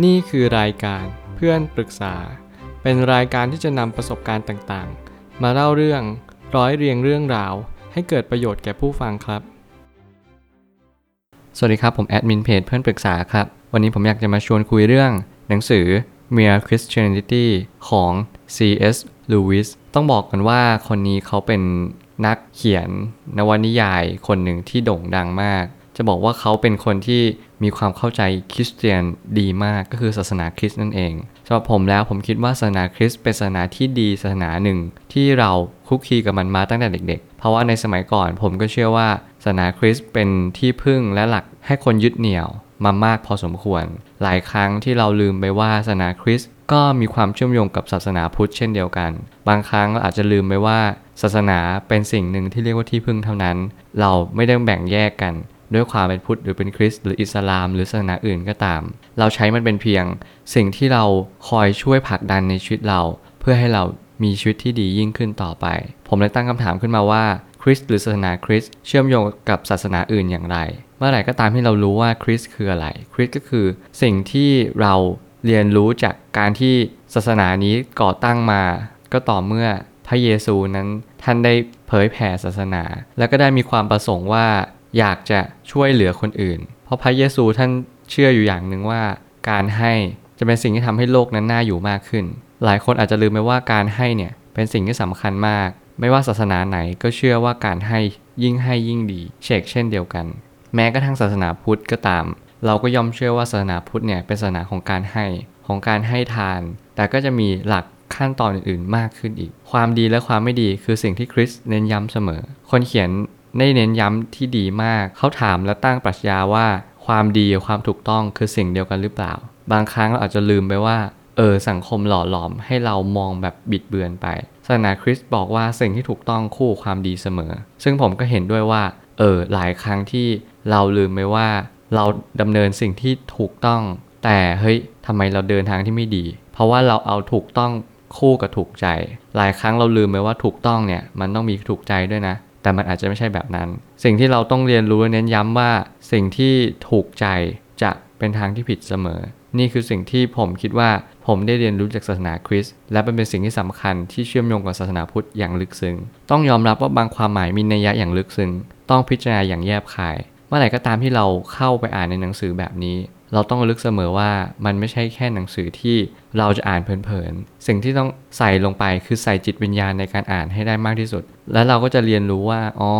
นี่คือรายการเพื่อนปรึกษา เป็นรายการที่จะนำประสบการณ์ต่างๆ มาเล่าเรื่องร้อยเรียงเรื่องราว ให้เกิดประโยชน์แก่ผู้ฟังครับ สวัสดีครับ ผมแอดมินเพจเพื่อนปรึกษาครับ วันนี้ผมอยากจะมาชวนคุยเรื่อง หนังสือ Mere Christianity ของ C.S. Lewis ต้องบอกกันว่าคนนี้เขาเป็นนักเขียนนวนิยายคนหนึ่งที่โด่งดังมาก จะบอกว่าเขาเป็นคนที่มีความเข้าใจคริสเตียนดีมากก็คือศาสนาคริสต์นั่นเองสำหรับผมแล้วผมคิดว่าศาสนาคริสต์เป็นศาสนาที่ดีศาสนาหนึ่ง ที่เราคุกคีกับมันมาตั้งแต่เด็ก ๆ เพราะว่าในสมัยก่อนผมก็เชื่อว่าศาสนาคริสต์เป็นที่พึ่งและหลักให้คนยึดเหนี่ยวมามากพอสมควร หลายครั้งที่เราลืมไปว่าศาสนาคริสต์ก็มีความเชื่อมโยงกับศาสนาพุทธเช่นเดียวกัน บางครั้งเราอาจจะลืมไปว่าศาสนาเป็นสิ่งหนึ่งที่เรียกว่าที่พึ่งเท่านั้น เราไม่ได้แบ่งแยกกัน ด้วยความเป็นพุทธหรือเป็นคริสต์หรืออิสลาม หรือศาสนาอื่นก็ตาม เราใช้มันเป็นเพียง สิ่งที่เราคอยช่วยผลักดันในชีวิตเรา เพื่อให้เรามีชีวิตที่ดียิ่งขึ้นต่อไป ผมเลยตั้งคำถามขึ้นมาว่าคริสต์หรือศาสนาคริสต์เชื่อมโยงกับศาสนาอื่นอย่างไร เมื่อไหร่ก็ตามที่เรารู้ว่าคริสต์คืออะไร คริสต์ก็คือสิ่งที่เราเรียนรู้จากการที่ศาสนานี้ก่อตั้งมา ก็ต่อเมื่อพระเยซูนั้นท่านได้เผยแผ่ศาสนา แล้วก็ได้มีความประสงค์ว่า อยากจะช่วยเหลือคนอื่น เพราะพระเยซูท่านเชื่ออยู่อย่างหนึ่งว่าการให้จะเป็นสิ่งที่ทำให้โลกนั้นน่าอยู่มากขึ้น หลายคนอาจจะลืมไปว่าการให้เนี่ยเป็นสิ่งที่สำคัญมาก ไม่ว่าศาสนาไหนก็เชื่อว่าการให้ยิ่งให้ยิ่งดี เชกเช่นเดียวกัน แม้กระทั่งศาสนาพุทธก็ตาม เราก็ย่อมเชื่อว่าศาสนาพุทธเนี่ยเป็นศาสนาของการให้ของการให้ทาน แต่ก็จะมีหลักขั้นตอนอื่นๆ มากขึ้นอีก ความดีและความไม่ดีคือสิ่งที่คริสเน้นย้ำเสมอ คนเขียน ได้เน้นย้ำที่ดีมาก เขาถามและตั้งปรัชญาว่า ความดีกับความถูกต้องคือสิ่งเดียวกันหรือเปล่า บางครั้งเราอาจจะลืมไปว่า เออสังคมหล่อหลอมให้เรามองแบบบิดเบือนไป ศาสนาคริสต์บอกว่าสิ่งที่ถูกต้องคู่ความดีเสมอ ซึ่งผมก็เห็นด้วยว่า เออหลายครั้งที่เราลืมไปว่า เราดำเนินสิ่งที่ถูกต้อง แต่เฮ้ยทำไมเราเดินทางที่ไม่ดี เพราะว่าเราเอาถูกต้องคู่กับถูกใจ หลายครั้งเราลืมไปว่าถูกต้องเนี่ยมันต้องมีถูกใจด้วยนะ แต่มันอาจจะไม่ใช่แบบนั้น สิ่งที่เราต้องเรียนรู้เน้นย้ำว่าสิ่งที่ถูกใจจะเป็นทางที่ผิดเสมอ นี่คือสิ่งที่ผมคิดว่าผมได้เรียนรู้จากศาสนาคริสต์และเป็นเป็นสิ่งที่สำคัญที่เชื่อมโยงกับศาสนาพุทธอย่างลึกซึ้งต้องยอมรับว่าบางความหมายมีนัยยะอย่างลึกซึ้งต้องพิจารณาอย่างแยบคาย เมื่อไหร่ก็ตามที่เราเข้าไปอ่านในหนังสือแบบนี้ เราต้องระลึกเสมอว่ามันไม่ใช่แค่หนังสือที่เราจะอ่านเพลินๆ สิ่งที่ต้องใส่ลงไปคือใส่จิตวิญญาณในการอ่านให้ได้มากที่สุด และเราก็จะเรียนรู้ว่า อ๋อ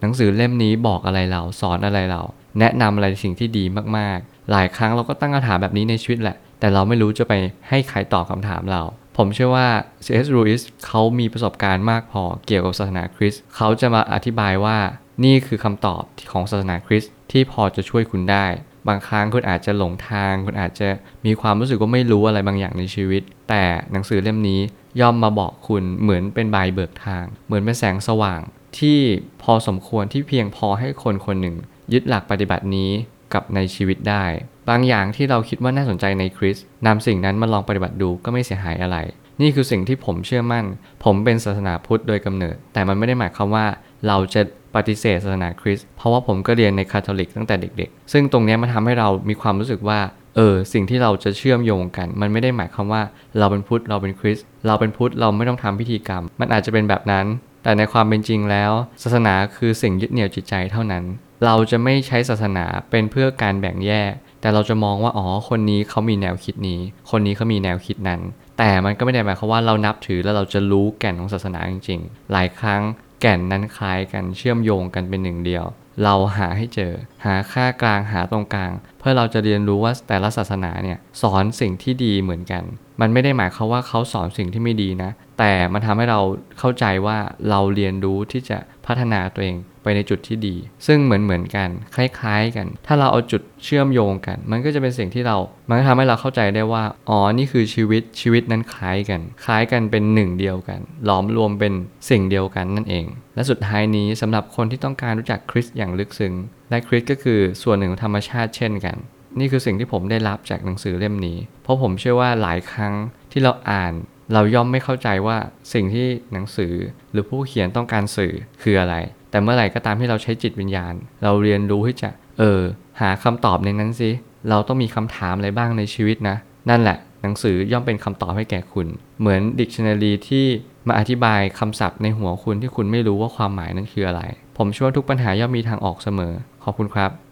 หนังสือเล่มนี้บอกอะไรเรา สอนอะไรเรา แนะนำอะไรสิ่งที่ดีมากๆ หลายครั้งเราก็ตั้งคำถามแบบนี้ในชีวิตแหละ แต่เราไม่รู้จะไปให้ใครตอบคำถามเรา ผมเชื่อว่า C.S. Lewis เขามีประสบการณ์มากพอเกี่ยวกับศาสนาคริสต์ เขาจะมาอธิบายว่านี่คือคำตอบของศาสนาคริสต์ที่พอจะช่วยคุณได้ บางครั้งคุณอาจจะหลงทาง คุณอาจจะมีความรู้สึกว่าไม่รู้อะไรบางอย่างในชีวิต แต่หนังสือเล่มนี้ย่อมมาบอกคุณเหมือนเป็นใบเบิกทาง เหมือนเป็นแสงสว่าง ที่พอสมควรที่เพียงพอให้คนคนหนึ่ง ยึดหลักปฏิบัตินี้กับในชีวิตได้ บางอย่างที่เราคิดว่าน่าสนใจในคริสต์นำสิ่งนั้นมาลองปฏิบัติดูก็ไม่เสียหายอะไร นี่คือสิ่งที่ผมเชื่อมั่น ผมเป็นศาสนาพุทธโดยกำเนิด แต่มันไม่ได้หมายความว่าเราจะ ปฏิเสธศาสนาคริสต์เพราะว่าผมก็เรียนในคาทอลิกตั้งแต่เด็กๆ ซึ่งตรงนี้มันทำให้เรามีความรู้สึกว่าเออสิ่งที่เราจะเชื่อมโยงกัน มันไม่ได้หมายความว่าเราเป็นพุทธเราเป็นคริสต์เราเป็นพุทธเราไม่ต้องทำพิธีกรรม มันอาจจะเป็นแบบนั้น แต่ในความเป็นจริงแล้ว ศาสนาคือสิ่งยึดเหนี่ยวจิตใจเท่านั้น เราจะไม่ใช้ศาสนาเป็นเพื่อการแบ่งแยก แต่เราจะมองว่าอ๋อคนนี้เขามีแนวคิดนี้ คนนี้เขามีแนวคิดนั้นแต่มันก็ไม่ได้หมายความว่าเรานับถือแล้วเราจะรู้แก่นของศาสนาจริงๆ หลายครั้ง แก่นนั้นคล้ายกันเชื่อมโยงกันเป็นหนึ่งเดียว เราหาให้เจอ หาค่ากลางหาตรงกลาง เพื่อเราจะเรียนรู้ว่าแต่ละศาสนาเนี่ยสอนสิ่งที่ดีเหมือนกัน มันไม่ได้หมายความว่าเขาสอนสิ่งที่ไม่ดีนะ แต่มันทำให้เราเข้าใจว่าเราเรียนรู้ที่จะพัฒนาตัวเองไปในจุดที่ดี ซึ่งเหมือนเหมือนกัน คล้ายๆกัน ถ้าเราเอาจุดเชื่อมโยงกัน มันก็จะเป็นสิ่งที่เรา มันก็ทำให้เราเข้าใจได้ว่า อ๋อ นี่คือชีวิต ชีวิตนั้นคล้ายกัน คล้ายกันเป็นหนึ่งเดียวกัน หลอมรวมเป็นสิ่งเดียวกันนั่นเอง และสุดท้ายนี้สำหรับคนที่ต้องการรู้จักคริสอย่างลึกซึ้ง และคริสก็คือส่วนหนึ่งของธรรมชาติเช่นกัน นี่คือสิ่งที่ผมได้รับจากหนังสือเล่มนี้ เพราะผมเชื่อว่าหลายครั้งที่เราอ่าน เราย่อมไม่เข้าใจว่าสิ่งที่หนังสือหรือผู้เขียนต้องการสื่อคืออะไร แต่เมื่อไหร่ก็ตามที่เราใช้จิตวิญญาณ เราเรียนรู้ที่จะ เออ หาคำตอบในนั้นสิ เราต้องมีคำถามอะไรบ้างในชีวิตนะ นั่นแหละ หนังสือย่อมเป็นคำตอบให้แก่คุณ เหมือน Dictionary ที่มาอธิบายคำศัพท์ในหัวคุณที่คุณไม่รู้ว่าความหมายนั้นคืออะไร ผมเชื่อว่าทุกปัญหาย่อมมีทางออกเสมอ ขอบคุณครับ